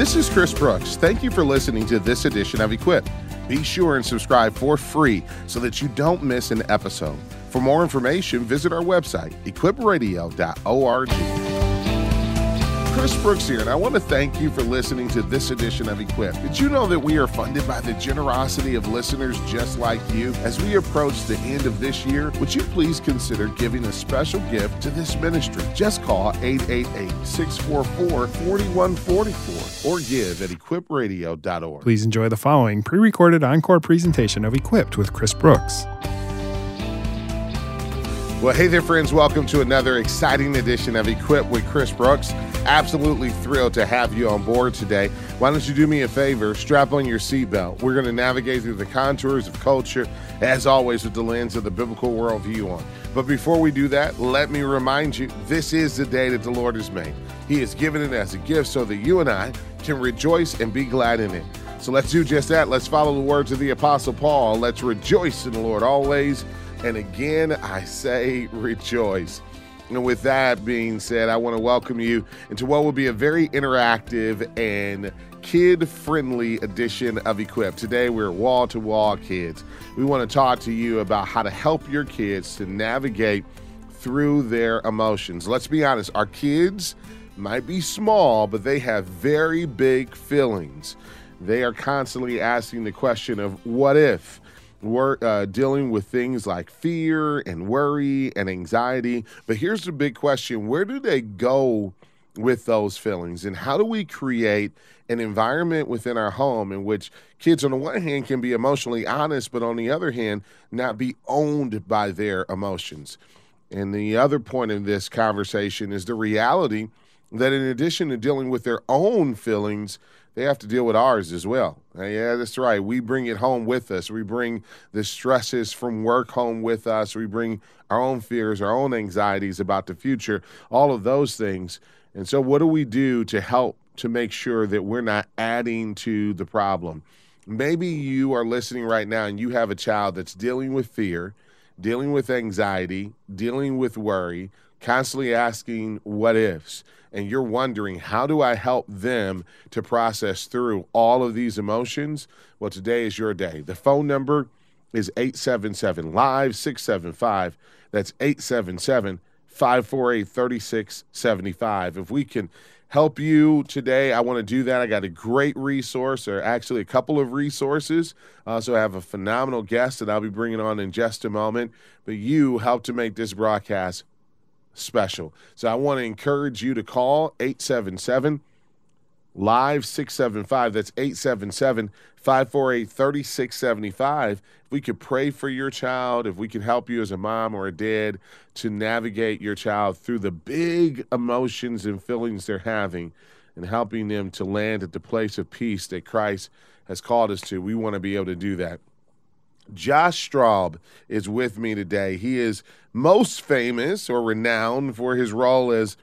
This is Chris Brooks. Thank you for listening to this edition of Equip. Be sure and subscribe for free so that you don't miss an episode. For more information, visit our website, equipradio.org. Chris Brooks here, and I want to thank you for listening to this edition of Equip. Did you know that we are funded by the generosity of listeners just like you? As we approach the end of this year, would you please consider giving a special gift to this ministry? Just call 888 644 4144 or give at equipradio.org. Please enjoy the following pre recorded encore presentation of Equipped with Chris Brooks. Well, hey there, friends. Welcome to another exciting edition of Equip with Chris Brooks. Absolutely thrilled to have you on board today. Why don't you do me a favor? Strap on your seatbelt. We're going to navigate through the contours of culture, as always, with the lens of the biblical worldview on. But before we do that, let me remind you this is the day that the Lord has made. He has given it as a gift so that you and I can rejoice and be glad in it. So let's do just that. Let's follow the words of the Apostle Paul. Let's rejoice in the Lord always. And again, I say rejoice. And with that being said, I want to welcome you into what will be a very interactive and kid friendly edition of Equip. Today, we're wall to wall kids. We want to talk to you about how to help your kids to navigate through their emotions. Let's be honest, our kids might be small, but they have very big feelings. They are constantly asking the question of what if? Uh, dealing with things like fear and worry and anxiety. But here's the big question where do they go with those feelings? And how do we create an environment within our home in which kids, on the one hand, can be emotionally honest, but on the other hand, not be owned by their emotions? And the other point in this conversation is the reality that in addition to dealing with their own feelings, they have to deal with ours as well. Uh, yeah, that's right. We bring it home with us. We bring the stresses from work home with us. We bring our own fears, our own anxieties about the future, all of those things. And so, what do we do to help to make sure that we're not adding to the problem? Maybe you are listening right now and you have a child that's dealing with fear, dealing with anxiety, dealing with worry, constantly asking what ifs and you're wondering how do I help them to process through all of these emotions, well, today is your day. The phone number is 877 Live 675. That's 877 548 3675. If we can help you today, I want to do that. I got a great resource, or actually a couple of resources. Uh, I also have a phenomenal guest that I'll be bringing on in just a moment. But you help to make this broadcast special. So I want to encourage you to call 877 live 675 that's 877 548 3675 if we could pray for your child if we could help you as a mom or a dad to navigate your child through the big emotions and feelings they're having and helping them to land at the place of peace that Christ has called us to we want to be able to do that Josh Straub is with me today. He is most famous or renowned for his role as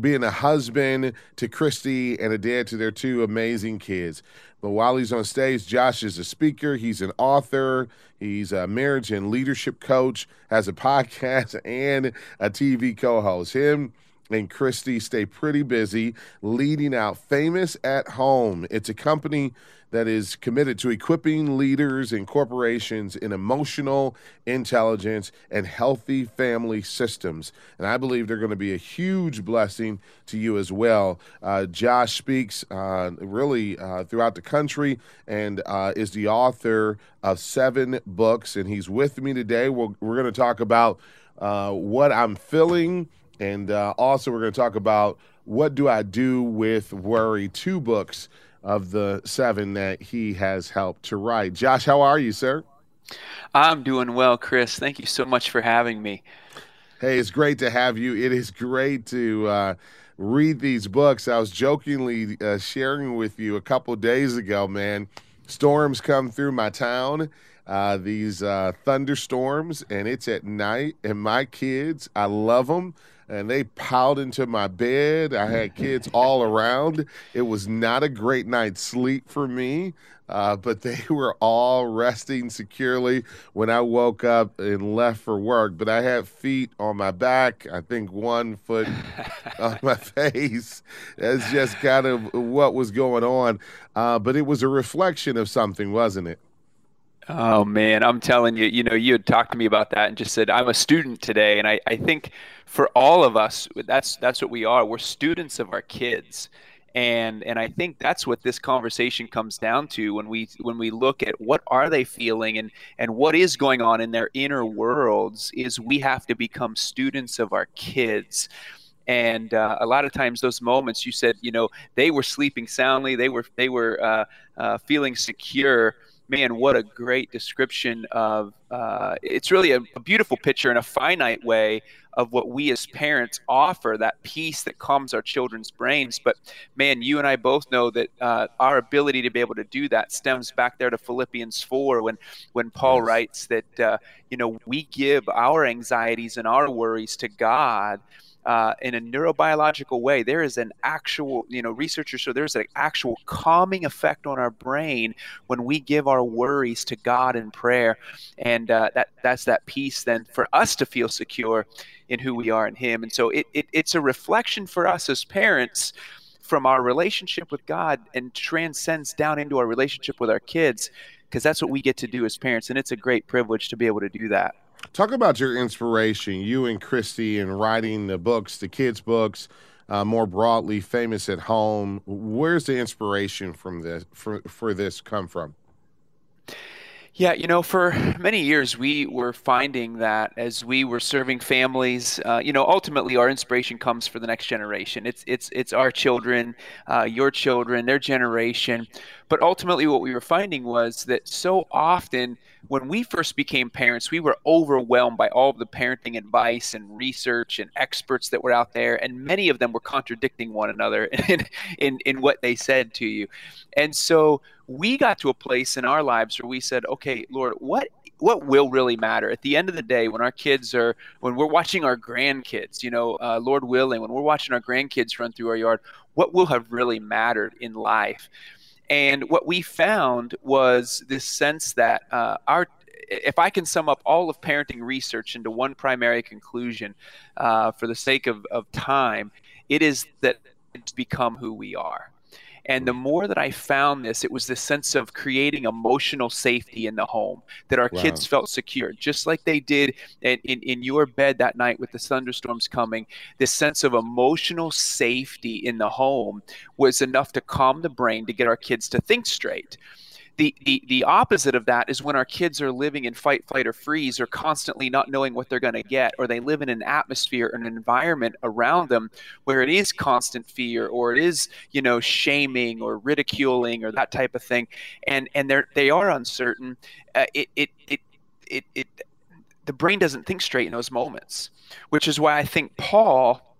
being a husband to Christy and a dad to their two amazing kids. But while he's on stage, Josh is a speaker, he's an author, he's a marriage and leadership coach, has a podcast, and a TV co host. Him and Christy stay pretty busy leading out Famous at Home. It's a company that is committed to equipping leaders and corporations in emotional intelligence and healthy family systems. And I believe they're going to be a huge blessing to you as well. Uh, Josh speaks uh, really uh, throughout the country and uh, is the author of seven books. And he's with me today. we we are going to talk about uh, what I'm feeling and uh, also, we're going to talk about what do I do with worry, two books of the seven that he has helped to write. Josh, how are you, sir? I'm doing well, Chris. Thank you so much for having me. Hey, it's great to have you. It is great to uh, read these books. I was jokingly uh, sharing with you a couple days ago, man. Storms come through my town, uh, these uh, thunderstorms, and it's at night. And my kids, I love them and they piled into my bed. I had kids all around. It was not a great night's sleep for me. Uh, but they were all resting securely when I woke up and left for work. But I had feet on my back, I think one foot on my face. That's just kind of what was going on. Uh, but it was a reflection of something, wasn't it? Oh man, I'm telling you, you know, you had talked to me about that and just said I'm a student today, and I, I think for all of us, that's that's what we are. We're students of our kids, and and I think that's what this conversation comes down to when we when we look at what are they feeling and and what is going on in their inner worlds is we have to become students of our kids. And uh, a lot of times those moments you said you know they were sleeping soundly they were they were uh, uh, feeling secure man, what a great description of uh, it's really a, a, beautiful picture in a finite way of what we as parents offer that peace that calms our children's brains. But man, you and I both know that uh, our ability to be able to do that stems back there to Philippians 4 when, when Paul yes. writes that, uh, you know, we give our anxieties and our worries to God uh, in a neurobiological way, there is an actual, you know, researchers show there's an actual calming effect on our brain when we give our worries to God in prayer, and uh, that that's that peace then for us to feel secure in who we are in Him, and so it, it it's a reflection for us as parents from our relationship with God and transcends down into our relationship with our kids because that's what we get to do as parents, and it's a great privilege to be able to do that. Talk about your inspiration, you and Christy, in writing the books, the kids' books, uh, more broadly, famous at home. Where's the inspiration from this for for this come from? Yeah, you know, for many years we were finding that as we were serving families, uh, you know, ultimately our inspiration comes for the next generation. It's it's it's our children, uh, your children, their generation. But ultimately, what we were finding was that so often when we first became parents, we were overwhelmed by all of the parenting advice and research and experts that were out there, and many of them were contradicting one another in in, in what they said to you. And so we got to a place in our lives where we said, okay, Lord, what what will really matter at the end of the day when our kids are when we're watching our grandkids you know uh, lord willing when we're watching our grandkids run through our yard what will have really mattered in life and what we found was this sense that uh, our if I can sum up all of parenting research into one primary conclusion uh, for the sake of, of time, it is that it's become who we are. And the more that I found this, it was the sense of creating emotional safety in the home, that our wow. kids felt secure, just like they did in, in, in, your bed that night with the thunderstorms coming. This sense of emotional safety in the home was enough to calm the brain to get our kids to think straight. The, the, the opposite of that is when our kids are living in fight, flight, or freeze, or constantly not knowing what they're going to get, or they live in an atmosphere or an environment around them where it is constant fear, or it is you know shaming or ridiculing or that type of thing, and and they're they are uncertain. Uh, it, it it it it the brain doesn't think straight in those moments, which is why I think Paul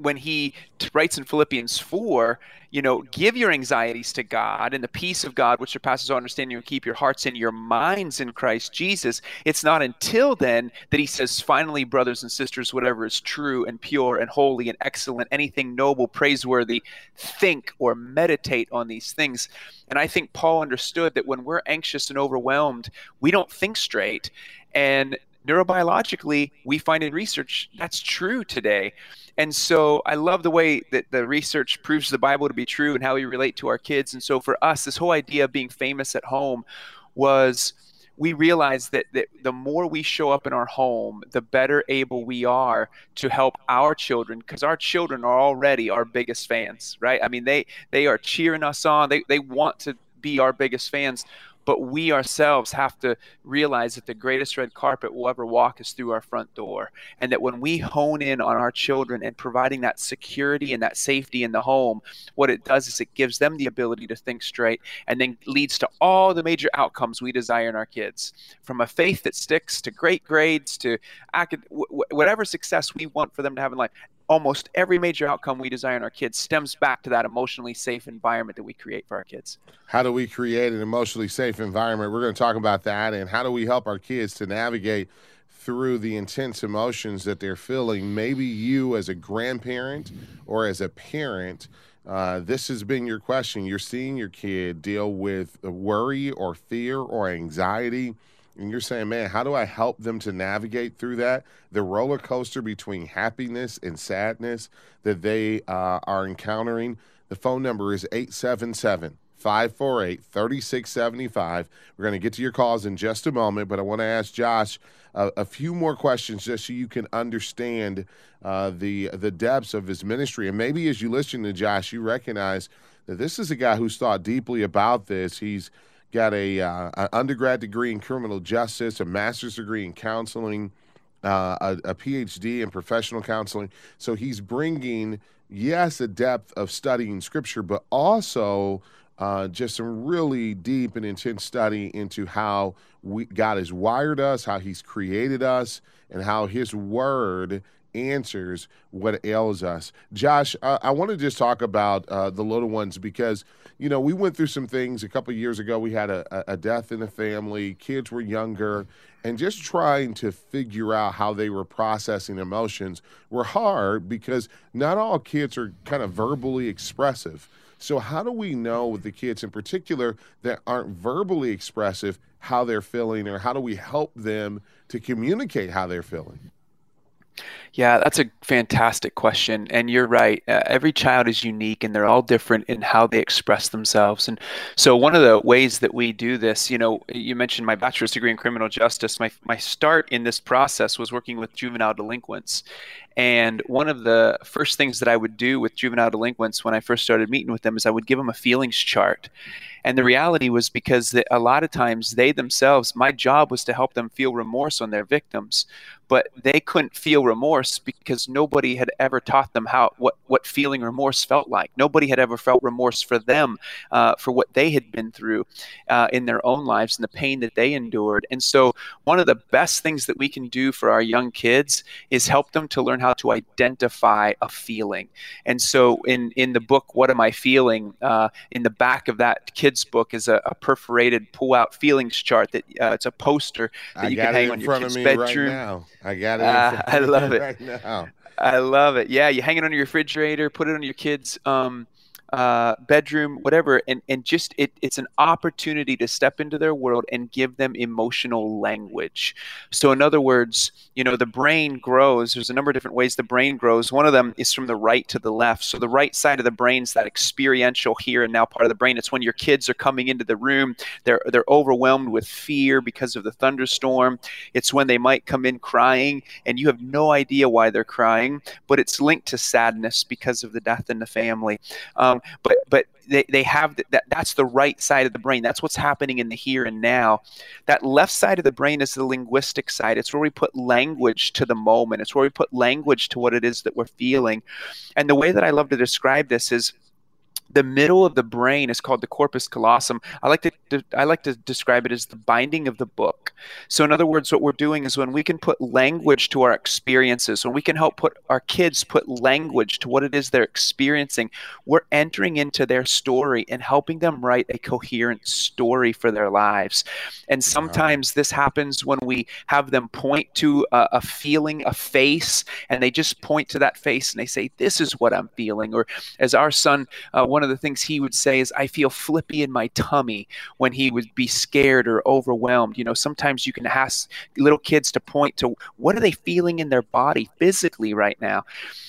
when he writes in Philippians 4, you know, give your anxieties to God and the peace of God, which surpasses all understanding, will keep your hearts and your minds in Christ Jesus. It's not until then that he says, finally, brothers and sisters, whatever is true and pure and holy and excellent, anything noble, praiseworthy, think or meditate on these things. And I think Paul understood that when we're anxious and overwhelmed, we don't think straight. And neurobiologically, we find in research that's true today. And so I love the way that the research proves the Bible to be true and how we relate to our kids. And so for us, this whole idea of being famous at home was we realized that, that the more we show up in our home, the better able we are to help our children because our children are already our biggest fans, right? I mean, they they are cheering us on. They they want to be our biggest fans but we ourselves have to realize that the greatest red carpet we'll ever walk is through our front door. And that when we hone in on our children and providing that security and that safety in the home, what it does is it gives them the ability to think straight and then leads to all the major outcomes we desire in our kids from a faith that sticks to great grades to whatever success we want for them to have in life almost every major outcome we desire in our kids stems back to that emotionally safe environment that we create for our kids. How do we create an emotionally safe environment? We're going to talk about that and how do we help our kids to navigate through the intense emotions that they're feeling. Maybe you, as a grandparent or as a parent, uh, this has been your question. You're seeing your kid deal with worry or fear or anxiety, and you're saying, man, how do I help them to navigate through that? The roller coaster between happiness and sadness that they uh, are encountering. The phone number is 877 548 3675. We're going to get to your calls in just a moment, but I want to ask Josh a, a few more questions just so you can understand uh, the the depths of his ministry. And maybe as you listen to Josh, you recognize that this is a guy who's thought deeply about this. He's got a uh, an undergrad degree in criminal justice, a master's degree in counseling, uh, a, a PhD in professional counseling. So he's bringing yes a depth of studying scripture, but also uh, just some really deep and intense study into how we, God has wired us, how He's created us, and how His Word answers what ails us. Josh, uh, I want to just talk about uh, the little ones because you know we went through some things a couple years ago. We had a, a death in the family. Kids were younger, and just trying to figure out how they were processing emotions were hard because not all kids are kind of verbally expressive. So, how do we know with the kids in particular that aren't verbally expressive how they're feeling, or how do we help them to communicate how they're feeling? Yeah, that's a fantastic question. And you're right. Uh, every child is unique and they're all different in how they express themselves. And so, one of the ways that we do this, you know, you mentioned my bachelor's degree in criminal justice. My, my start in this process was working with juvenile delinquents. And one of the first things that I would do with juvenile delinquents when I first started meeting with them is I would give them a feelings chart. And the reality was because a lot of times they themselves, my job was to help them feel remorse on their victims, but they couldn't feel remorse because nobody had ever taught them how what what feeling remorse felt like. Nobody had ever felt remorse for them uh, for what they had been through uh, in their own lives and the pain that they endured. And so, one of the best things that we can do for our young kids is help them to learn how to identify a feeling. And so, in in the book, "What Am I Feeling?" Uh, in the back of that kid's book is a, a perforated pull-out feelings chart that uh, it's a poster that I you can hang on your kid's bedroom. Right now. I got it. Uh, I love it. Right now. I love it. Yeah, you hang it on your refrigerator, put it on your kids' um, uh, bedroom, whatever, and and just it, it's an opportunity to step into their world and give them emotional language. So in other words, you know, the brain grows. There's a number of different ways the brain grows. One of them is from the right to the left. So the right side of the brain is that experiential here and now part of the brain. It's when your kids are coming into the room, they're they're overwhelmed with fear because of the thunderstorm. It's when they might come in crying and you have no idea why they're crying, but it's linked to sadness because of the death in the family. Um, but but they, they have that that's the right side of the brain. That's what's happening in the here and now. That left side of the brain is the linguistic side. It's where we put language to the moment. It's where we put language to what it is that we're feeling. And the way that i love to describe this is the middle of the brain is called the corpus callosum. I like to I like to describe it as the binding of the book. So in other words, what we're doing is when we can put language to our experiences, when we can help put our kids put language to what it is they're experiencing, we're entering into their story and helping them write a coherent story for their lives. And sometimes this happens when we have them point to a, a feeling, a face, and they just point to that face and they say, "This is what I'm feeling." Or as our son, uh, one one of the things he would say is, I feel flippy in my tummy when he would be scared or overwhelmed. You know, sometimes you can ask little kids to point to what are they feeling in their body physically right now.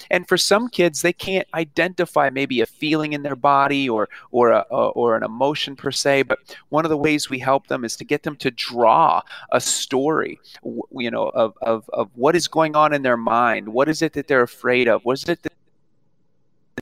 And for some kids, they can't identify maybe a feeling in their body or or a, or an emotion per se. But one of the ways we help them is to get them to draw a story, you know, of of, of what is going on in their mind. What is it that they're afraid of? What is it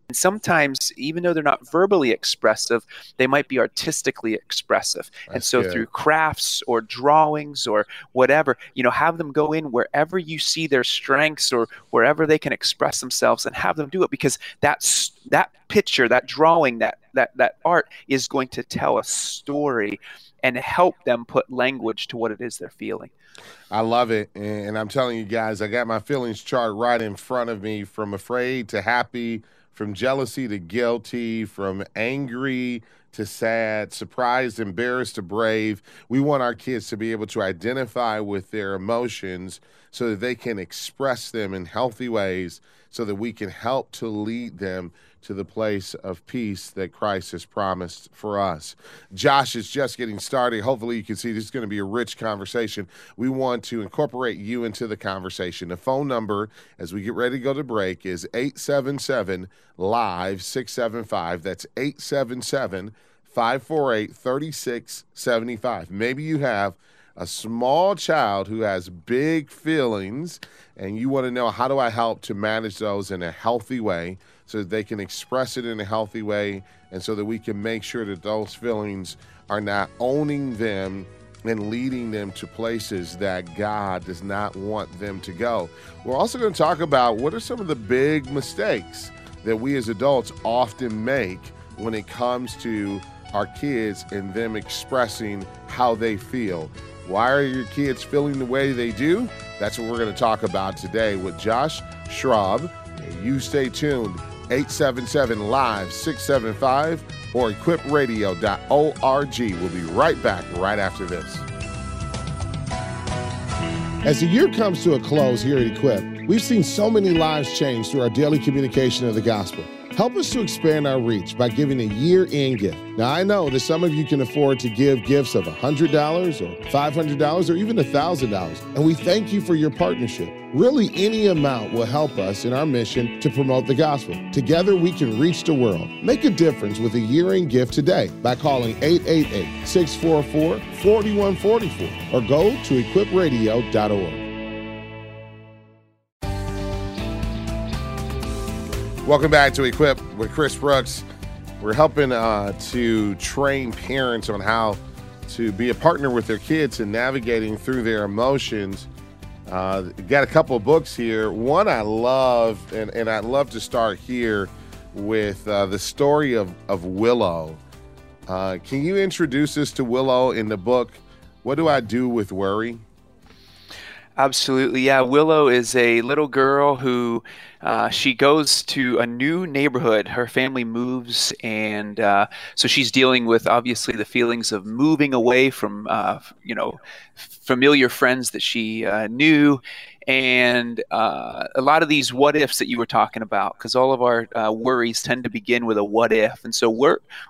and sometimes, even though they're not verbally expressive, they might be artistically expressive. That's and so, good. through crafts or drawings or whatever, you know, have them go in wherever you see their strengths or wherever they can express themselves, and have them do it because that's that picture, that drawing, that that that art is going to tell a story and help them put language to what it is they're feeling. I love it. And I'm telling you guys, I got my feelings chart right in front of me from afraid to happy from jealousy to guilty, from angry to sad, surprised, embarrassed to brave. We want our kids to be able to identify with their emotions so that they can express them in healthy ways so that we can help to lead them to the place of peace that Christ has promised for us. Josh is just getting started. Hopefully, you can see this is going to be a rich conversation. We want to incorporate you into the conversation. The phone number, as we get ready to go to break, is 877 Live 675. That's 877 548 3675. Maybe you have a small child who has big feelings and you want to know how do I help to manage those in a healthy way so that they can express it in a healthy way and so that we can make sure that those feelings are not owning them and leading them to places that God does not want them to go. We're also going to talk about what are some of the big mistakes that we as adults often make when it comes to our kids and them expressing how they feel. Why are your kids feeling the way they do? That's what we're going to talk about today with Josh Straub. You stay tuned. 877 Live 675 or equipradio.org. We'll be right back right after this. As the year comes to a close here at Equip, we've seen so many lives change through our daily communication of the gospel. Help us to expand our reach by giving a year end gift. Now, I know that some of you can afford to give gifts of $100 or $500 or even $1,000, and we thank you for your partnership. Really, any amount will help us in our mission to promote the gospel. Together, we can reach the world. Make a difference with a year end gift today by calling 888 644 4144 or go to equipradio.org. Welcome back to Equip with Chris Brooks. We're helping uh, to train parents on how to be a partner with their kids and navigating through their emotions. Uh, got a couple of books here. One I love, and, and I'd love to start here with uh, the story of, of Willow. Uh, can you introduce us to Willow in the book? What do I do with worry? Absolutely, yeah. Willow is a little girl who uh, she goes to a new neighborhood. Her family moves, and uh, so she's dealing with obviously the feelings of moving away from uh, you know familiar friends that she uh, knew, and uh, a lot of these what ifs that you were talking about, because all of our uh, worries tend to begin with a what if, and so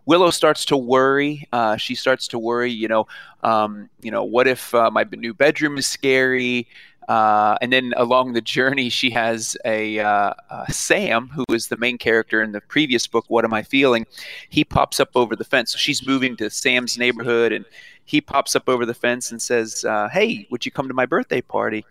Willow starts to worry. she starts to worry, you know, um, you know, what if my new bedroom is scary? Uh, and then along the journey, she has a uh, uh, Sam, who is the main character in the previous book. What am I feeling? He pops up over the fence. So she's moving to Sam's neighborhood, and he pops up over the fence and says, uh, "Hey, would you come to my birthday party?"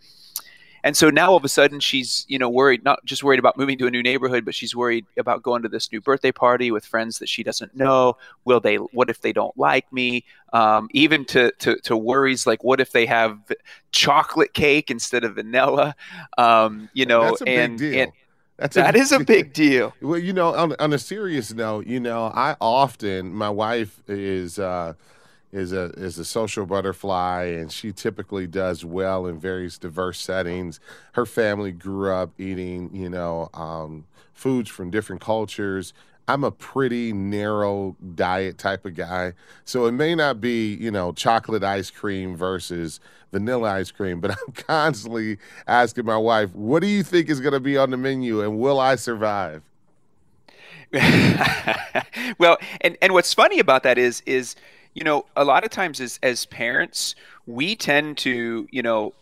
And so now all of a sudden she's, you know, worried, not just worried about moving to a new neighborhood, but she's worried about going to this new birthday party with friends that she doesn't know. Will they, what if they don't like me? Um, even to, to, to, worries like, what if they have chocolate cake instead of vanilla? Um, you know, That's a and, big deal. and that's that a, is a big deal. Well, you know, on, on a serious note, you know, I often, my wife is, uh, is a is a social butterfly and she typically does well in various diverse settings. Her family grew up eating, you know, um, foods from different cultures. I'm a pretty narrow diet type of guy. So it may not be, you know, chocolate ice cream versus vanilla ice cream, but I'm constantly asking my wife, what do you think is going to be on the menu and will I survive? well, and and what's funny about that is is you know, a lot of times as as parents, we tend to, you know,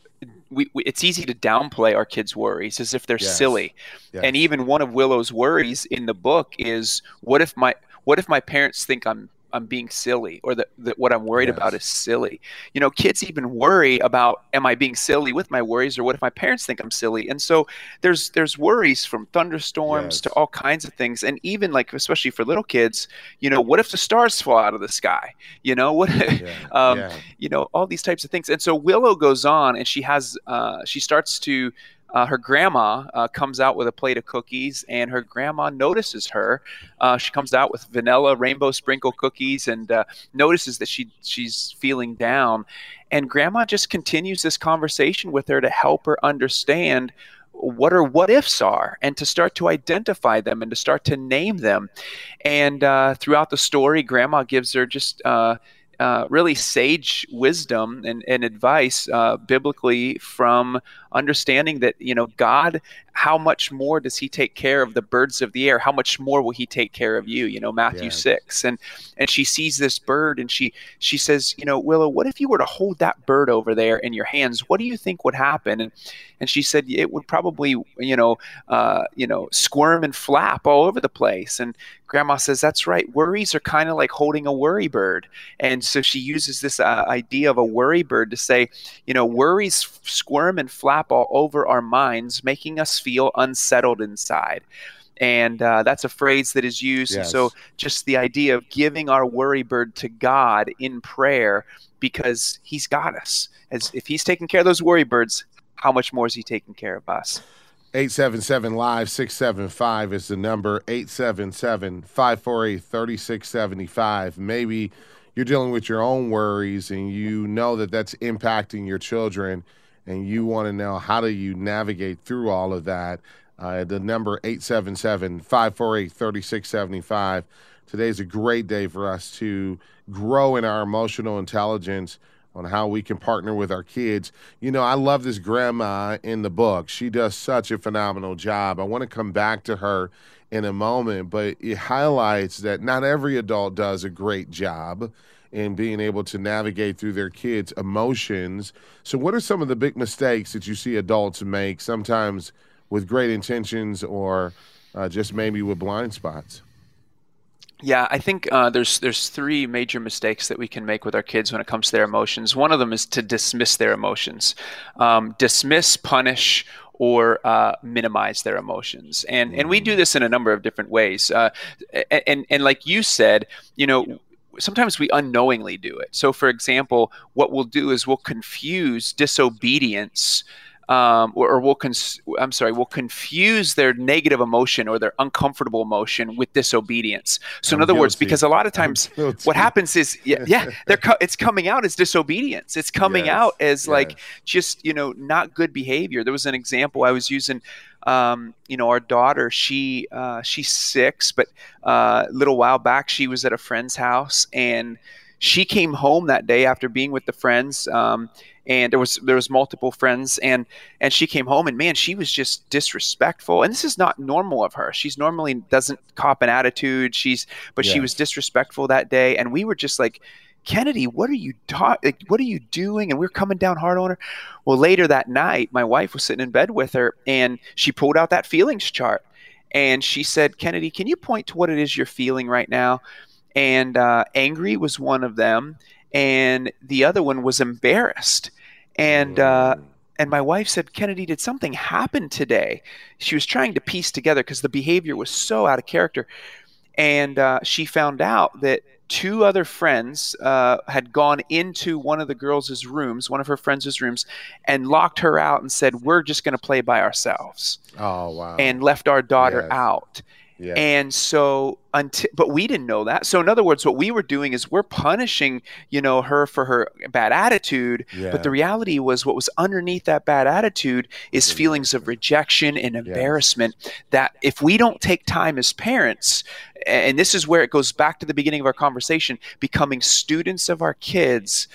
we, we, it's easy to downplay our kids' worries as if they're yes. silly. Yes. And even one of Willow's worries in the book is, what if my what if my parents think I'm I'm being silly or that, that what I'm worried yes. about is silly. You know, kids even worry about am I being silly with my worries or what if my parents think I'm silly? And so there's there's worries from thunderstorms yes. to all kinds of things and even like especially for little kids, you know, what if the stars fall out of the sky? You know, what yeah. um, yeah. you know, all these types of things. And so Willow goes on and she has uh, she starts to uh, her grandma uh, comes out with a plate of cookies, and her grandma notices her. Uh, she comes out with vanilla rainbow sprinkle cookies and uh, notices that she she's feeling down. And grandma just continues this conversation with her to help her understand what our what ifs are and to start to identify them and to start to name them. And uh, throughout the story, Grandma gives her just uh, really sage wisdom and, and advice uh, biblically from understanding that you know God how much more does he take care of the birds of the air? How much more will he take care of you? You know Matthew yes. 6 and and she sees this bird and she she says you know Willow what if you were to hold that bird over there in your hands? What do you think would happen? And and she said it would probably you know uh, you know squirm and flap all over the place. And grandma says that's right. Worries are kind of like holding a worry bird. And so she uses this uh, idea of a worry bird to say you know worries squirm and flap all over our minds, making us feel unsettled inside. And uh, that's a phrase that is used. Yes. So, just the idea of giving our worry bird to God in prayer because He's got us. As if He's taking care of those worry birds, how much more is He taking care of us? 877 Live 675 is the number 877 548 3675. Maybe you're dealing with your own worries and you know that that's impacting your children and you want to know how do you navigate through all of that, uh, the number 877-548-3675. Today's a great day for us to grow in our emotional intelligence on how we can partner with our kids. You know, I love this grandma in the book. She does such a phenomenal job. I want to come back to her in a moment, but it highlights that not every adult does a great job in being able to navigate through their kids' emotions. So, what are some of the big mistakes that you see adults make, sometimes with great intentions or uh, just maybe with blind spots? Yeah, I think uh, there's there's three major mistakes that we can make with our kids when it comes to their emotions. One of them is to dismiss their emotions, um, dismiss, punish, or uh, minimize their emotions. And and we do mm. this in a number of different ways. Uh, and and like you said, you know, sometimes we unknowingly do it. So, for example, what we'll do is we'll confuse disobedience. Um, or, or, we'll cons- I'm sorry, we'll confuse their negative emotion or their uncomfortable emotion with disobedience. So, I'm in other guilty. words, because a lot of times what happens is, yeah, yeah, they're co- it's coming out as disobedience. It's coming yes. out as yes. like just you know not good behavior. There was an example I was using um, you know, our daughter, she uh, she's six, but uh, a little while back she was at a friend's house and she came home that day after being with the friends. Um, and there was there was multiple friends and and she came home and man she was just disrespectful and this is not normal of her she's normally doesn't cop an attitude she's but she was disrespectful that day and we were just like Kennedy, what are you ta- like, what are you doing? And we are coming down hard on her. Well, later that night, my wife was sitting in bed with her and she pulled out that feelings chart and she said, Kennedy, can you point to what it is you're feeling right now? And uh, angry was one of them, and the other one was embarrassed. And uh, and my wife said, Kennedy, did something happen today? She was trying to piece together because the behavior was so out of character. And uh, she found out that two other friends uh, had gone into one of the girls' rooms, one of her friends' rooms, and locked her out and said, "We're just going to play by ourselves." Oh wow! And left our daughter yes. out. Yeah. And so until but we didn't know that. So in other words, what we were doing is we're punishing, you know, her for her bad attitude. Yeah. But the reality was what was underneath that bad attitude is feelings of rejection and embarrassment yes. that if we don't take time as parents, and this is where it goes back to the beginning of our conversation, becoming students of our kids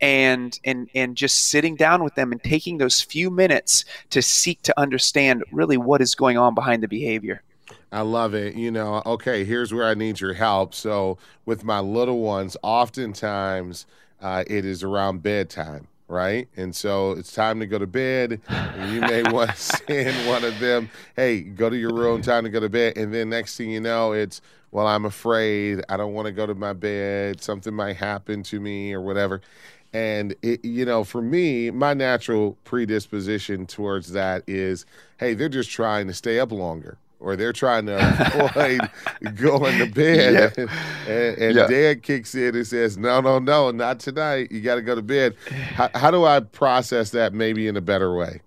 and and and just sitting down with them and taking those few minutes to seek to understand really what is going on behind the behavior. I love it. You know, okay, here's where I need your help. So, with my little ones, oftentimes uh, it is around bedtime, right? And so it's time to go to bed. You may want to send one of them, hey, go to your room, time to go to bed. And then next thing you know, it's, well, I'm afraid. I don't want to go to my bed. Something might happen to me or whatever. And it, you know, for me, my natural predisposition towards that is, hey, they're just trying to stay up longer, or they're trying to avoid going to bed. Yeah. And, and yeah. dad kicks in and says, no, no, no, not tonight. You got to go to bed. How, how do I process that maybe in a better way?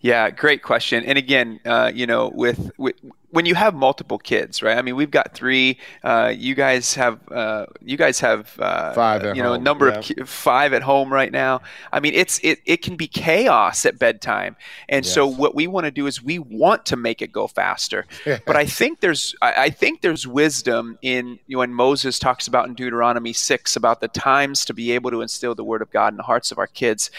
Yeah, great question. And again, uh, you know, with, with when you have multiple kids, right? I mean, we've got three. Uh, you guys have uh, you guys have uh, five. you know, home. a number yeah. of ki- five at home right now. I mean, it's it it can be chaos at bedtime, and yes. so what we want to do is we want to make it go faster. but I think there's I, I think there's wisdom in you know, when Moses talks about in Deuteronomy six about the times to be able to instill the word of God in the hearts of our kids,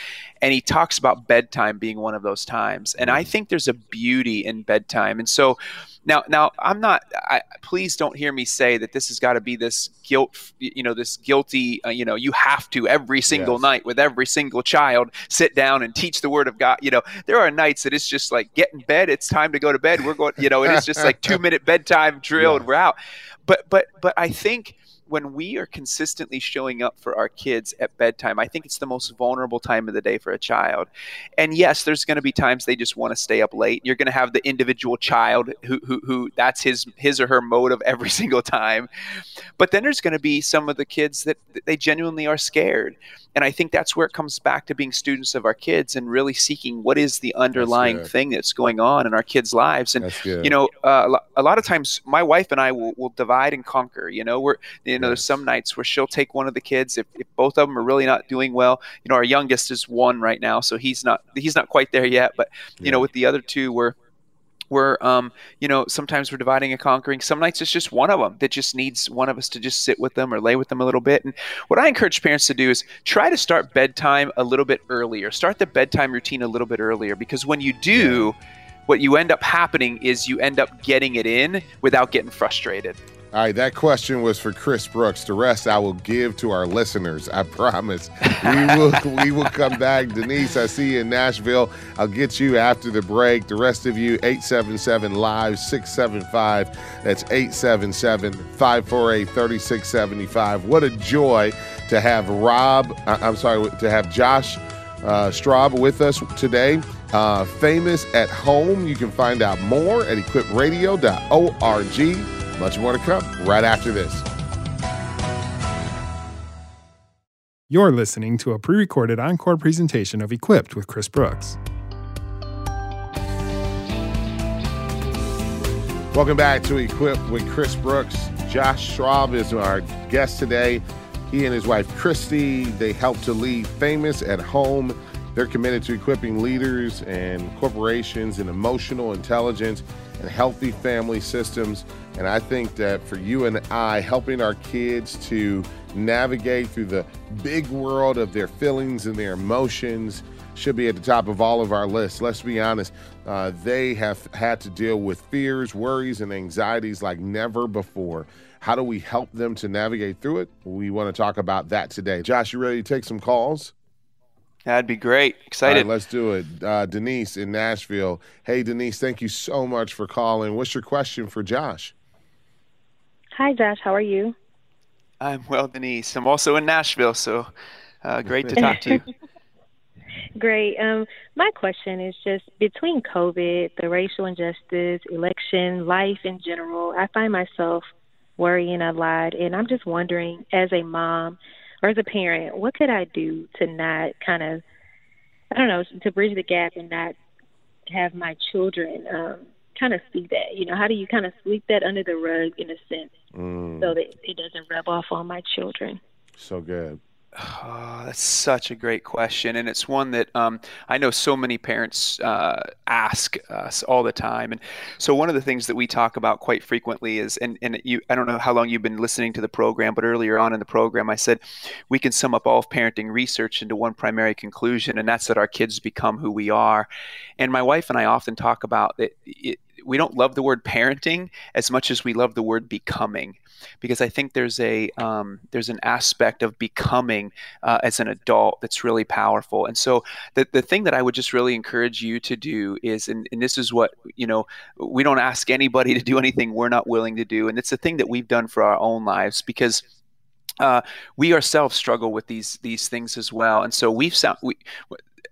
and he talks about bedtime being one of those times. And I mm. think there's a beauty in bedtime, and so now, now I'm not. I, please don't hear me say that this has got to be this guilt. You know, this guilty. Uh, you know, you have to every single yes. night with every single child sit down and teach the Word of God. You know, there are nights that it's just like get in bed. It's time to go to bed. We're going. You know, it is just like two minute bedtime drill, yeah. and we're out. But but but I think when we are consistently showing up for our kids at bedtime, I think it's the most vulnerable time of the day for a child. And yes, there's going to be times they just want to stay up late. You're going to have the individual child who, who, who that's his his or her motive every single time. But then there's going to be some of the kids that they genuinely are scared. And I think that's where it comes back to being students of our kids and really seeking what is the underlying that's thing that's going on in our kids' lives. And you know, uh, a lot of times my wife and I will, will divide and conquer. You know, we're you know, there's some nights where she'll take one of the kids if, if both of them are really not doing well. You know, our youngest is one right now, so he's not he's not quite there yet. But you yeah. know, with the other two, we're we're um, you know sometimes we're dividing and conquering some nights it's just one of them that just needs one of us to just sit with them or lay with them a little bit and what i encourage parents to do is try to start bedtime a little bit earlier start the bedtime routine a little bit earlier because when you do what you end up happening is you end up getting it in without getting frustrated all right, that question was for Chris Brooks. The rest I will give to our listeners. I promise. We will we will come back. Denise, I see you in Nashville. I'll get you after the break. The rest of you, 877 Live 675. That's 877 548 3675. What a joy to have Rob, I'm sorry, to have Josh uh, Straub with us today. Uh, famous at home. You can find out more at equipradio.org. Much more to come right after this. You're listening to a pre recorded encore presentation of Equipped with Chris Brooks. Welcome back to Equipped with Chris Brooks. Josh Straub is our guest today. He and his wife Christy, they help to lead Famous at Home. They're committed to equipping leaders and corporations in emotional intelligence and healthy family systems. And I think that for you and I, helping our kids to navigate through the big world of their feelings and their emotions should be at the top of all of our lists. Let's be honest, uh, they have had to deal with fears, worries, and anxieties like never before. How do we help them to navigate through it? We want to talk about that today. Josh, you ready to take some calls? That'd be great. Excited. let's do it. Uh, Denise in Nashville. Hey, Denise, thank you so much for calling. What's your question for Josh? Hi, Josh. How are you? I'm well, Denise. I'm also in Nashville, so uh, great to talk to you. Great. Um, my question is just between COVID, the racial injustice, election, life in general, I find myself worrying a lot. And I'm just wondering, as a mom, or as a parent, what could I do to not kind of, I don't know, to bridge the gap and not have my children um, kind of see that? You know, how do you kind of sweep that under the rug in a sense mm. so that it doesn't rub off on my children? So good. Oh, that's such a great question, and it's one that um, I know so many parents uh, ask us all the time. And so, one of the things that we talk about quite frequently is, and, and you, I don't know how long you've been listening to the program, but earlier on in the program, I said we can sum up all of parenting research into one primary conclusion, and that's that our kids become who we are. And my wife and I often talk about that. It, we don't love the word parenting as much as we love the word becoming because I think there's a um, there's an aspect of becoming uh, as an adult that's really powerful. And so the the thing that I would just really encourage you to do is, and, and this is what you know, we don't ask anybody to do anything we're not willing to do, and it's a thing that we've done for our own lives because. Uh, we ourselves struggle with these these things as well, and so we've sound, we,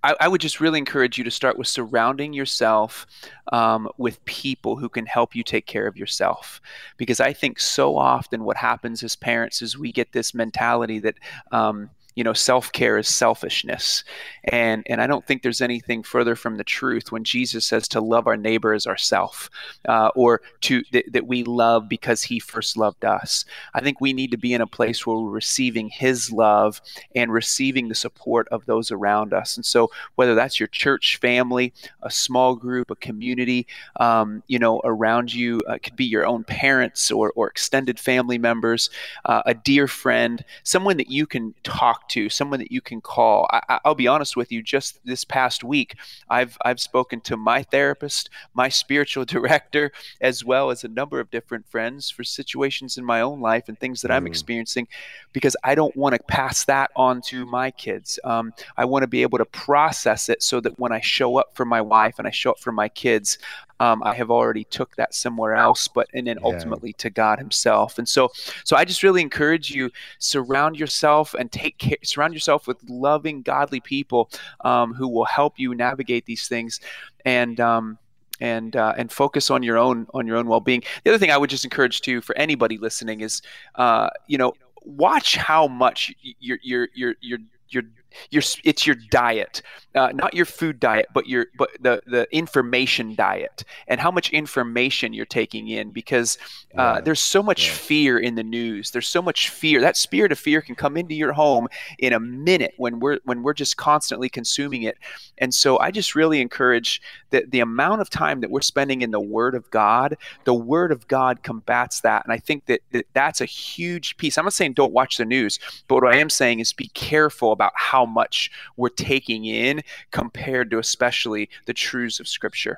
I, I, would just really encourage you to start with surrounding yourself um, with people who can help you take care of yourself. Because I think so often what happens as parents is we get this mentality that, um, you know self-care is selfishness. And and i don't think there's anything further from the truth when jesus says to love our neighbor as ourself uh, or to th- that we love because he first loved us. I think we need to be in a place where we're receiving his love and receiving the support of those around us. And so whether that's your church family a small group a community um, you know around you uh, could be your own parents or, or extended family members uh, a dear friend someone that you can talk to, someone that you can call. I, will be honest with you. Just this past week, I've I've spoken to my therapist, my spiritual director, as well as a number of different friends for situations in my own life and things that mm. I'm experiencing, because I don't want to pass that on to my kids. Um, I want to be able to process it so that when I show up for my wife and I show up for my kids, um, I have already took that somewhere else, but and then ultimately yeah. to God Himself. And so, so I just really encourage you surround yourself and take care, surround yourself with loving, godly people um, who will help you navigate these things, and um, and uh, and focus on your own on your own well being. The other thing I would just encourage to for anybody listening is, uh, you know, watch how much you're you're you're you're you're your it's your diet uh, not your food diet but your but the the information diet and how much information you're taking in because uh, yeah. there's so much yeah. fear in the news there's so much fear that spirit of fear can come into your home in a minute when we're when we're just constantly consuming it and so i just really encourage that the amount of time that we're spending in the word of god the word of god combats that and i think that, that that's a huge piece i'm not saying don't watch the news but what i am saying is be careful about how how much we're taking in compared to especially the truths of Scripture.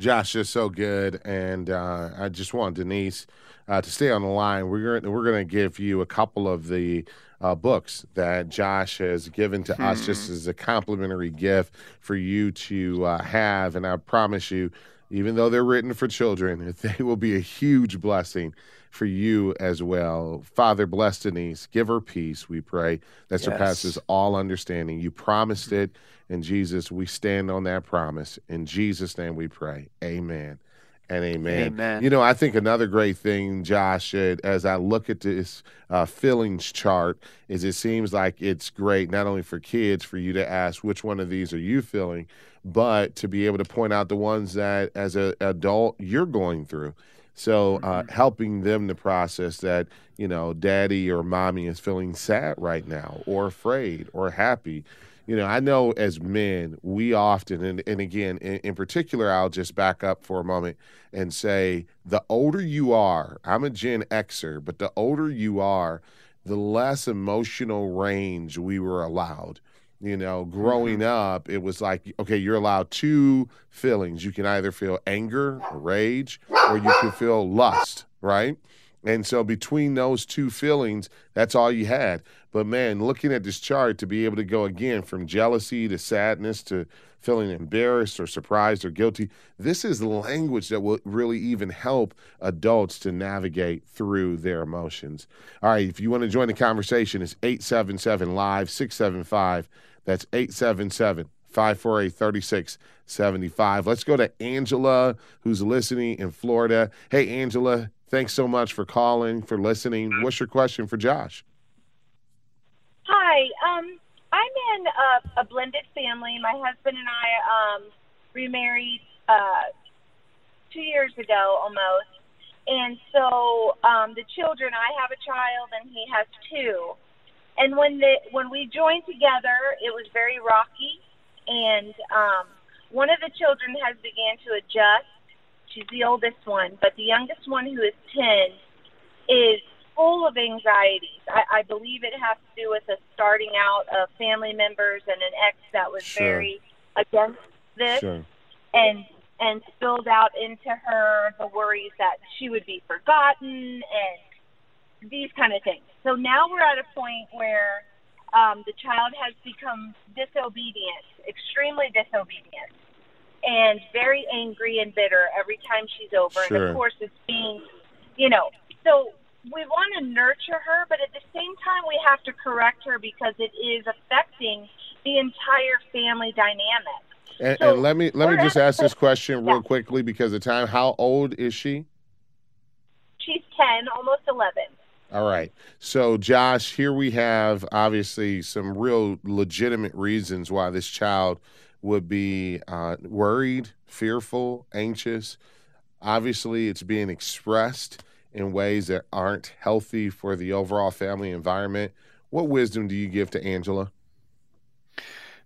Josh is so good, and uh, I just want Denise uh, to stay on the line. We're gonna, we're going to give you a couple of the uh, books that Josh has given to hmm. us just as a complimentary gift for you to uh, have, and I promise you, even though they're written for children, they will be a huge blessing for you as well. Father, bless Denise. Give her peace, we pray, that yes. surpasses all understanding. You promised it. And Jesus, we stand on that promise. In Jesus' name we pray. Amen and amen. Amen. You know, I think another great thing, Josh, as I look at this uh, feelings chart, is it seems like it's great not only for kids for you to ask which one of these are you feeling, but to be able to point out the ones that as an adult you're going through. So uh, mm-hmm. helping them to process that, you know, daddy or mommy is feeling sad right now or afraid or happy. You know, I know as men, we often, and, and again, in, in particular, I'll just back up for a moment and say the older you are, I'm a Gen Xer, but the older you are, the less emotional range we were allowed. You know, growing mm-hmm. up, it was like, okay, you're allowed two feelings. You can either feel anger, or rage, or you can feel lust, right? And so between those two feelings, that's all you had. But man, looking at this chart to be able to go again from jealousy to sadness to feeling embarrassed or surprised or guilty, this is language that will really even help adults to navigate through their emotions. All right, if you want to join the conversation, it's 877 Live 675. That's 877 548 3675. Let's go to Angela, who's listening in Florida. Hey, Angela, thanks so much for calling, for listening. What's your question for Josh? Hi. Um, I'm in a, a blended family. My husband and I um, remarried uh, two years ago almost. And so um, the children, I have a child and he has two. And when the when we joined together, it was very rocky. And um, one of the children has began to adjust. She's the oldest one, but the youngest one, who is ten, is full of anxieties. I, I believe it has to do with the starting out of family members and an ex that was sure. very against this, sure. and and spilled out into her the worries that she would be forgotten and these kind of things. So now we're at a point where um, the child has become disobedient, extremely disobedient, and very angry and bitter every time she's over. Sure. And of course, it's being, you know, so we want to nurture her, but at the same time, we have to correct her because it is affecting the entire family dynamic. And, so and let me let me just ask this question real yeah. quickly because of time. How old is she? She's ten, almost eleven. All right. So, Josh, here we have obviously some real legitimate reasons why this child would be uh, worried, fearful, anxious. Obviously, it's being expressed in ways that aren't healthy for the overall family environment. What wisdom do you give to Angela?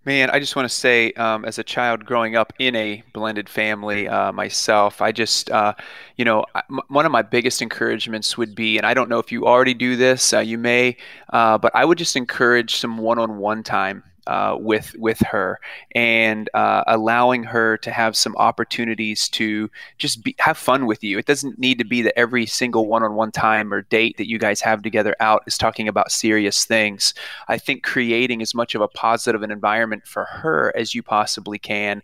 Man, I just want to say, um, as a child growing up in a blended family uh, myself, I just, uh, you know, one of my biggest encouragements would be, and I don't know if you already do this, uh, you may, uh, but I would just encourage some one on one time uh, with with her and uh, allowing her to have some opportunities to just be, have fun with you. It doesn't need to be that every single one-on-one time or date that you guys have together out is talking about serious things. I think creating as much of a positive an environment for her as you possibly can,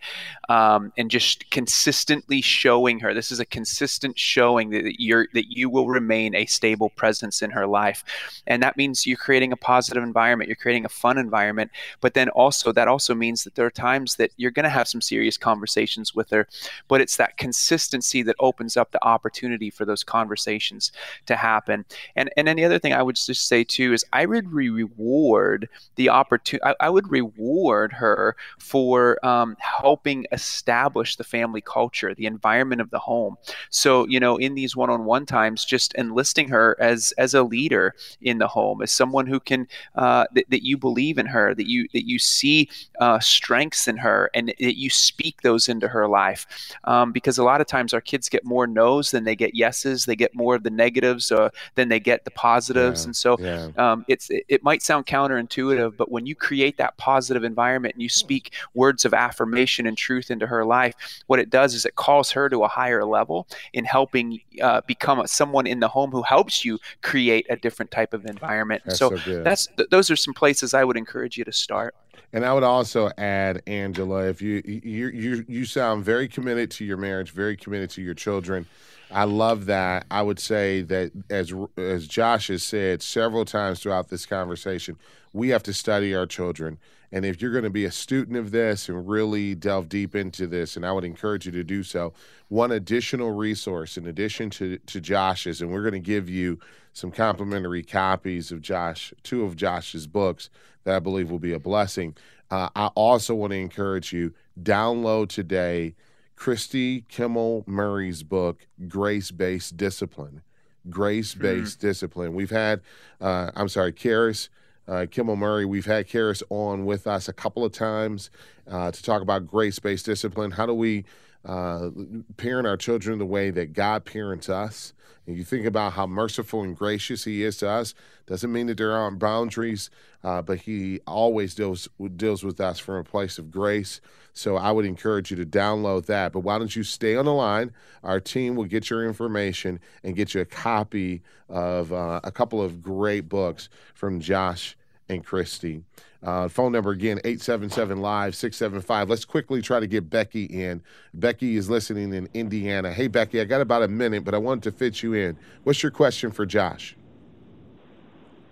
um, and just consistently showing her this is a consistent showing that you're that you will remain a stable presence in her life, and that means you're creating a positive environment. You're creating a fun environment, but then also that also means that there are times that you're going to have some serious conversations with her, but it's that consistency that opens up the opportunity for those conversations to happen. And and then the other thing I would just say too is I would reward the opportunity. I, I, would reward her for um, helping establish the family culture, the environment of the home. So you know, in these one-on-one times, just enlisting her as as a leader in the home, as someone who can uh, that, that you believe in her, that you that you see uh, strengths in her and that you speak those into her life. Um, because a lot of times our kids get more no's than they get yeses. They get more of the negatives uh, than they get the positives. Yeah, and so yeah. um, it's it, it might sound counterintuitive, but when you create that positive environment and you speak words of affirmation and truth into her life, what it does is it calls her to a higher level in helping uh, become a, someone in the home who helps you create a different type of environment. That's so, so that's th- those are some places I would encourage you to start. And I would also add, Angela, if you you you you sound very committed to your marriage, very committed to your children. I love that. I would say that as as Josh has said several times throughout this conversation, we have to study our children. And if you're going to be a student of this and really delve deep into this, and I would encourage you to do so, one additional resource in addition to, to Josh's, and we're going to give you some complimentary copies of Josh, two of Josh's books that I believe will be a blessing. Uh, I also want to encourage you download today Christy Kimmel Murray's book, Grace Based Discipline. Grace Based mm-hmm. Discipline. We've had, uh, I'm sorry, Karis uh, Kimmel Murray. We've had Karis on with us a couple of times uh, to talk about grace based discipline. How do we uh, parent our children the way that God parents us? And you think about how merciful and gracious He is to us. Doesn't mean that there aren't boundaries, uh, but He always deals deals with us from a place of grace. So I would encourage you to download that. But why don't you stay on the line? Our team will get your information and get you a copy of uh, a couple of great books from Josh and Christy. Uh, phone number again, 877 Live 675. Let's quickly try to get Becky in. Becky is listening in Indiana. Hey, Becky, I got about a minute, but I wanted to fit you in. What's your question for Josh?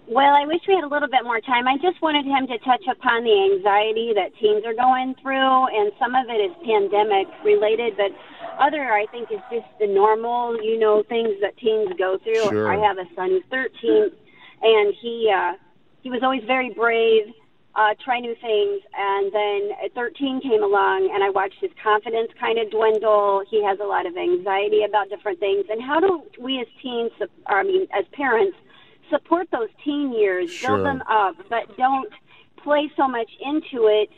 Well, I wish we had a little bit more time. I just wanted him to touch upon the anxiety that teens are going through, and some of it is pandemic related, but other I think is just the normal, you know, things that teens go through. Sure. I have a son who's 13, and he uh, he was always very brave, uh, try new things, and then at 13 came along, and I watched his confidence kind of dwindle. He has a lot of anxiety about different things, and how do we as teens, I mean, as parents support those teen years, sure. build them up, but don't play so much into it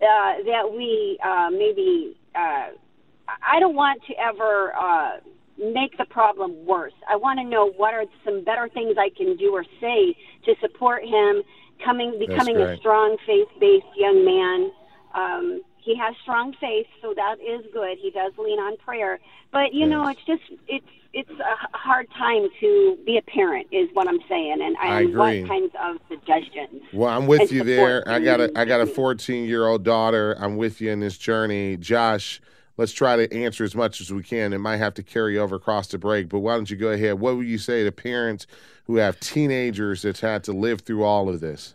uh, that we uh, maybe. Uh, I don't want to ever uh, make the problem worse. I want to know what are some better things I can do or say to support him coming, becoming a strong faith-based young man. Um, he has strong faith, so that is good. He does lean on prayer, but you yes. know, it's just it's it's a hard time to be a parent, is what I'm saying, and I, I agree. what kinds of suggestions. Well, I'm with you there. I got a I got a 14 year old daughter. I'm with you in this journey, Josh. Let's try to answer as much as we can. It might have to carry over across the break, but why don't you go ahead? What would you say to parents who have teenagers that's had to live through all of this?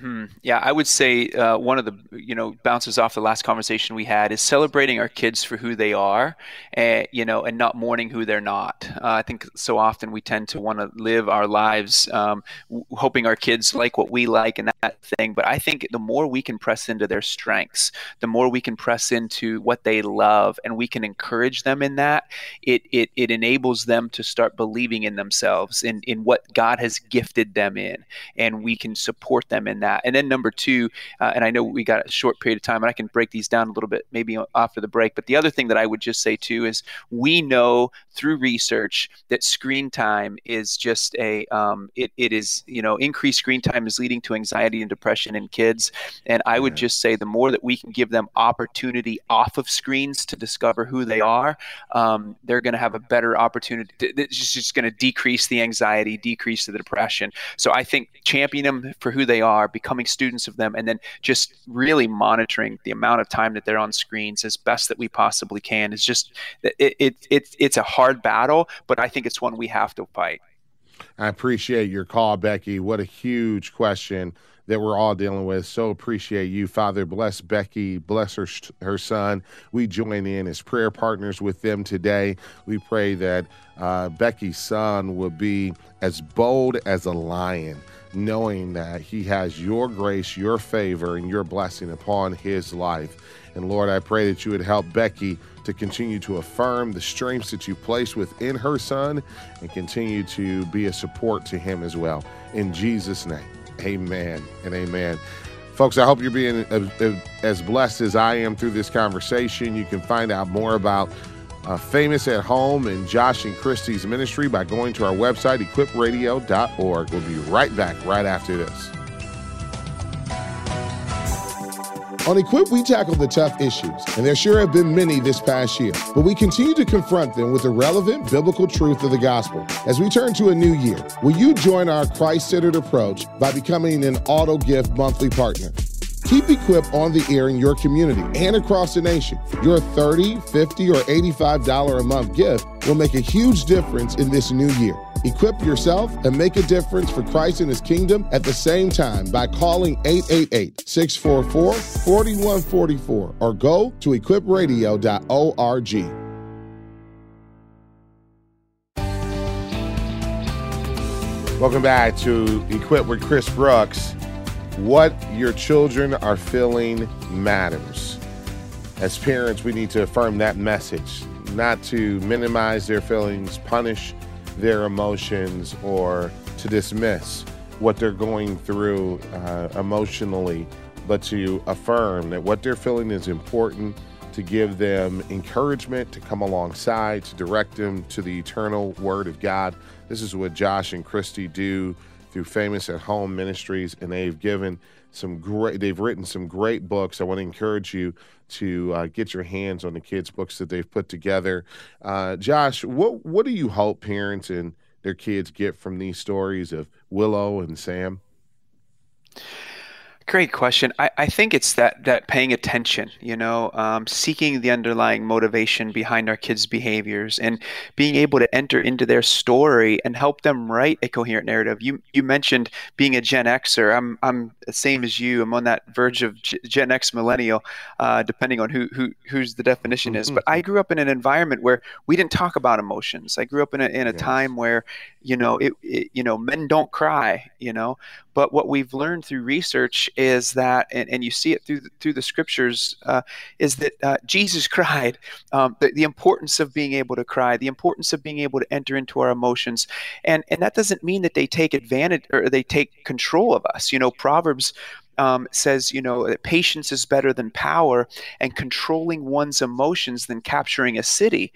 Hmm. Yeah, I would say uh, one of the you know bounces off the last conversation we had is celebrating our kids for who they are, and you know, and not mourning who they're not. Uh, I think so often we tend to want to live our lives um, w- hoping our kids like what we like and that thing. But I think the more we can press into their strengths, the more we can press into what they love, and we can encourage them in that. It it it enables them to start believing in themselves, in in what God has gifted them in, and we can support them in that. And then number two, uh, and I know we got a short period of time, and I can break these down a little bit maybe after the break. But the other thing that I would just say too is we know through research that screen time is just a um, it, it is you know increased screen time is leading to anxiety and depression in kids. And I would just say the more that we can give them opportunity off of screens to discover who they are, um, they're going to have a better opportunity. It's just going to decrease the anxiety, decrease the depression. So I think champion them for who they are becoming students of them, and then just really monitoring the amount of time that they're on screens as best that we possibly can is just it, it, it it's a hard battle, but I think it's one we have to fight. I appreciate your call, Becky. What a huge question that we're all dealing with. So appreciate you, Father. Bless Becky, bless her her son. We join in as prayer partners with them today. We pray that uh, Becky's son will be as bold as a lion knowing that He has your grace, your favor, and your blessing upon His life. And Lord, I pray that you would help Becky to continue to affirm the strengths that you place within her son and continue to be a support to him as well. In Jesus' name, amen and amen. Folks, I hope you're being as blessed as I am through this conversation. You can find out more about uh, Famous at Home and Josh and Christy's ministry by going to our website, equipradio.org. We'll be right back right after this. On Equip, we tackle the tough issues, and there sure have been many this past year, but we continue to confront them with the relevant biblical truth of the gospel. As we turn to a new year, will you join our Christ centered approach by becoming an auto gift monthly partner? Keep Equip on the air in your community and across the nation. Your $30, $50, or $85 a month gift will make a huge difference in this new year. Equip yourself and make a difference for Christ and his kingdom at the same time by calling 888 644 4144 or go to equipradio.org. Welcome back to Equip with Chris Brooks what your children are feeling matters. As parents, we need to affirm that message, not to minimize their feelings, punish their emotions, or to dismiss what they're going through uh, emotionally, but to affirm that what they're feeling is important, to give them encouragement, to come alongside, to direct them to the eternal Word of God. This is what Josh and Christy do through Famous at Home Ministries, and they've given some great. They've written some great books. I want to encourage you to uh, get your hands on the kids' books that they've put together. Uh, Josh, what what do you hope parents and their kids get from these stories of Willow and Sam? Great question. I, I think it's that that paying attention, you know, um, seeking the underlying motivation behind our kids' behaviors, and being able to enter into their story and help them write a coherent narrative. You you mentioned being a Gen Xer. I'm I'm the same as you. I'm on that verge of Gen X millennial, uh, depending on who who whose the definition is. But I grew up in an environment where we didn't talk about emotions. I grew up in a in a yes. time where you know it, it you know men don't cry. You know, but what we've learned through research is that, and, and you see it through the, through the scriptures, uh, is that uh, Jesus cried. Um, the, the, importance of being able to cry, the importance of being able to enter into our emotions, and and that doesn't mean that they take advantage or they take control of us. You know, Proverbs um, says, you know, that patience is better than power and controlling one's emotions than capturing a city.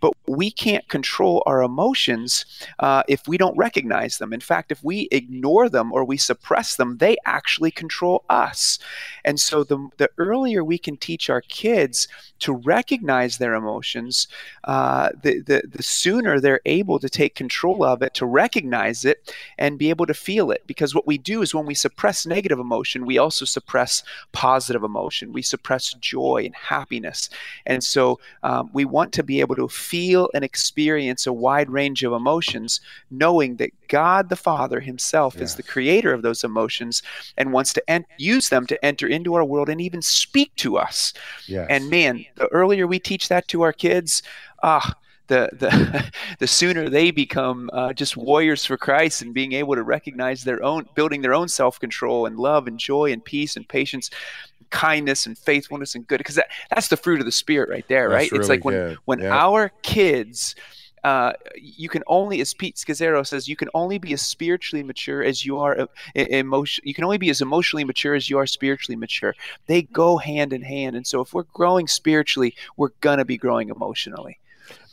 But we can't control our emotions uh, if we don't recognize them. In fact, if we ignore them or we suppress them, they actually control us. And so the, the earlier we can teach our kids to recognize their emotions, uh, the, the, the sooner they're able to take control of it, to recognize it, and be able to feel it. Because what we do is when we suppress negative emotion, emotion, we also suppress positive emotion. We suppress joy and happiness. And so um, we want to be able to feel and experience a wide range of emotions, knowing that God the Father Himself yes. is the creator of those emotions and wants to en- use them to enter into our world and even speak to us. Yes. And man, the earlier we teach that to our kids, ah, the the the sooner they become uh, just warriors for Christ and being able to recognize their own, building their own self control and love and joy and peace and patience kindness and faithfulness and good because that, that's the fruit of the spirit right there right it's like when good. when yep. our kids uh, you can only, as Pete Scazzero says, you can only be as spiritually mature as you are uh, emotion. You can only be as emotionally mature as you are spiritually mature. They go hand in hand, and so if we're growing spiritually, we're gonna be growing emotionally.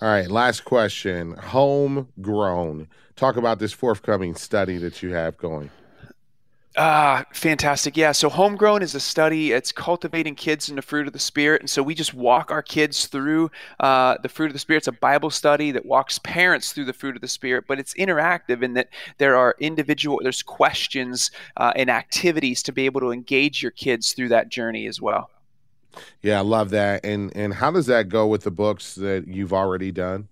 All right, last question. Homegrown. Talk about this forthcoming study that you have going. Ah, fantastic. Yeah. So, Homegrown is a study. It's cultivating kids in the fruit of the Spirit. And so, we just walk our kids through uh, the fruit of the Spirit. It's a Bible study that walks parents through the fruit of the Spirit, but it's interactive in that there are individual, there's questions uh, and activities to be able to engage your kids through that journey as well. Yeah, I love that. And and how does that go with the books that you've already done?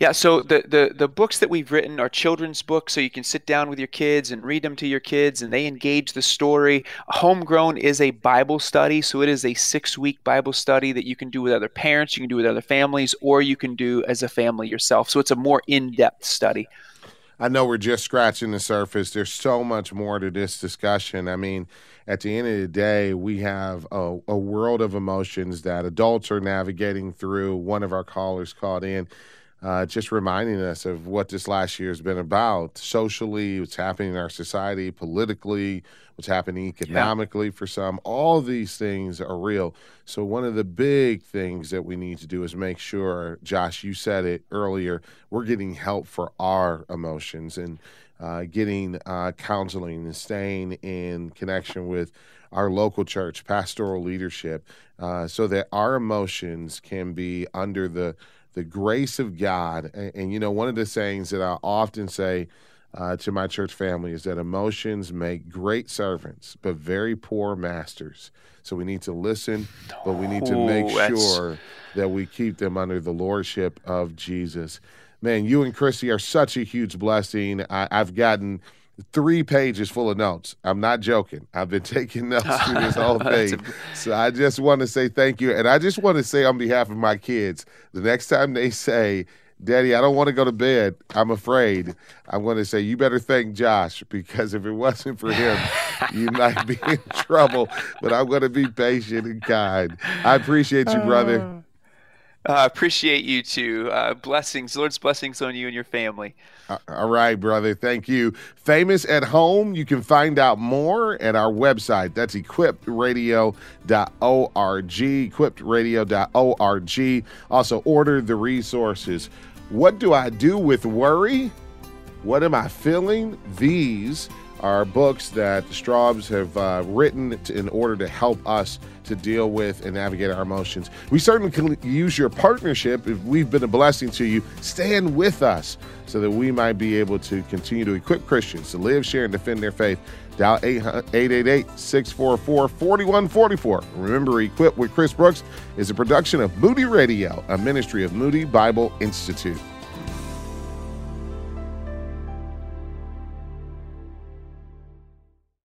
Yeah, so the, the, the books that we've written are children's books, so you can sit down with your kids and read them to your kids, and they engage the story. Homegrown is a Bible study, so it is a six week Bible study that you can do with other parents, you can do with other families, or you can do as a family yourself. So it's a more in depth study. I know we're just scratching the surface. There's so much more to this discussion. I mean, at the end of the day, we have a, a world of emotions that adults are navigating through. One of our callers called in uh, just reminding us of what this last year has been about socially, what's happening in our society, politically, what's happening economically yeah. for some. All these things are real. So, one of the big things that we need to do is make sure, Josh, you said it earlier, we're getting help for our emotions and uh, getting uh, counseling and staying in connection with our local church, pastoral leadership, uh, so that our emotions can be under the the grace of God. And, and, you know, one of the sayings that I often say uh, to my church family is that emotions make great servants, but very poor masters. So we need to listen, but we need to make sure that we keep them under the lordship of Jesus. Man, you and Christy are such a huge blessing. I, I've gotten three pages full of notes. I'm not joking. I've been taking notes through this whole thing. so I just want to say thank you. And I just want to say on behalf of my kids, the next time they say, Daddy, I don't want to go to bed. I'm afraid. I'm going to say, You better thank Josh because if it wasn't for him, you might be in trouble. But I'm going to be patient and kind. I appreciate you, brother. Oh. Uh, I appreciate you too. Uh, blessings, Lord's blessings on you and your family. Uh, all right, brother. Thank you. Famous at home. You can find out more at our website. That's equipradio.org. Equipradio.org. Also, order the resources. What do I do with worry? What am I feeling? These are books that the Straubs have uh, written to, in order to help us to deal with and navigate our emotions. We certainly can use your partnership if we've been a blessing to you. Stand with us so that we might be able to continue to equip Christians to live, share, and defend their faith. Dial 888 644 4144. Remember, Equip with Chris Brooks is a production of Moody Radio, a ministry of Moody Bible Institute.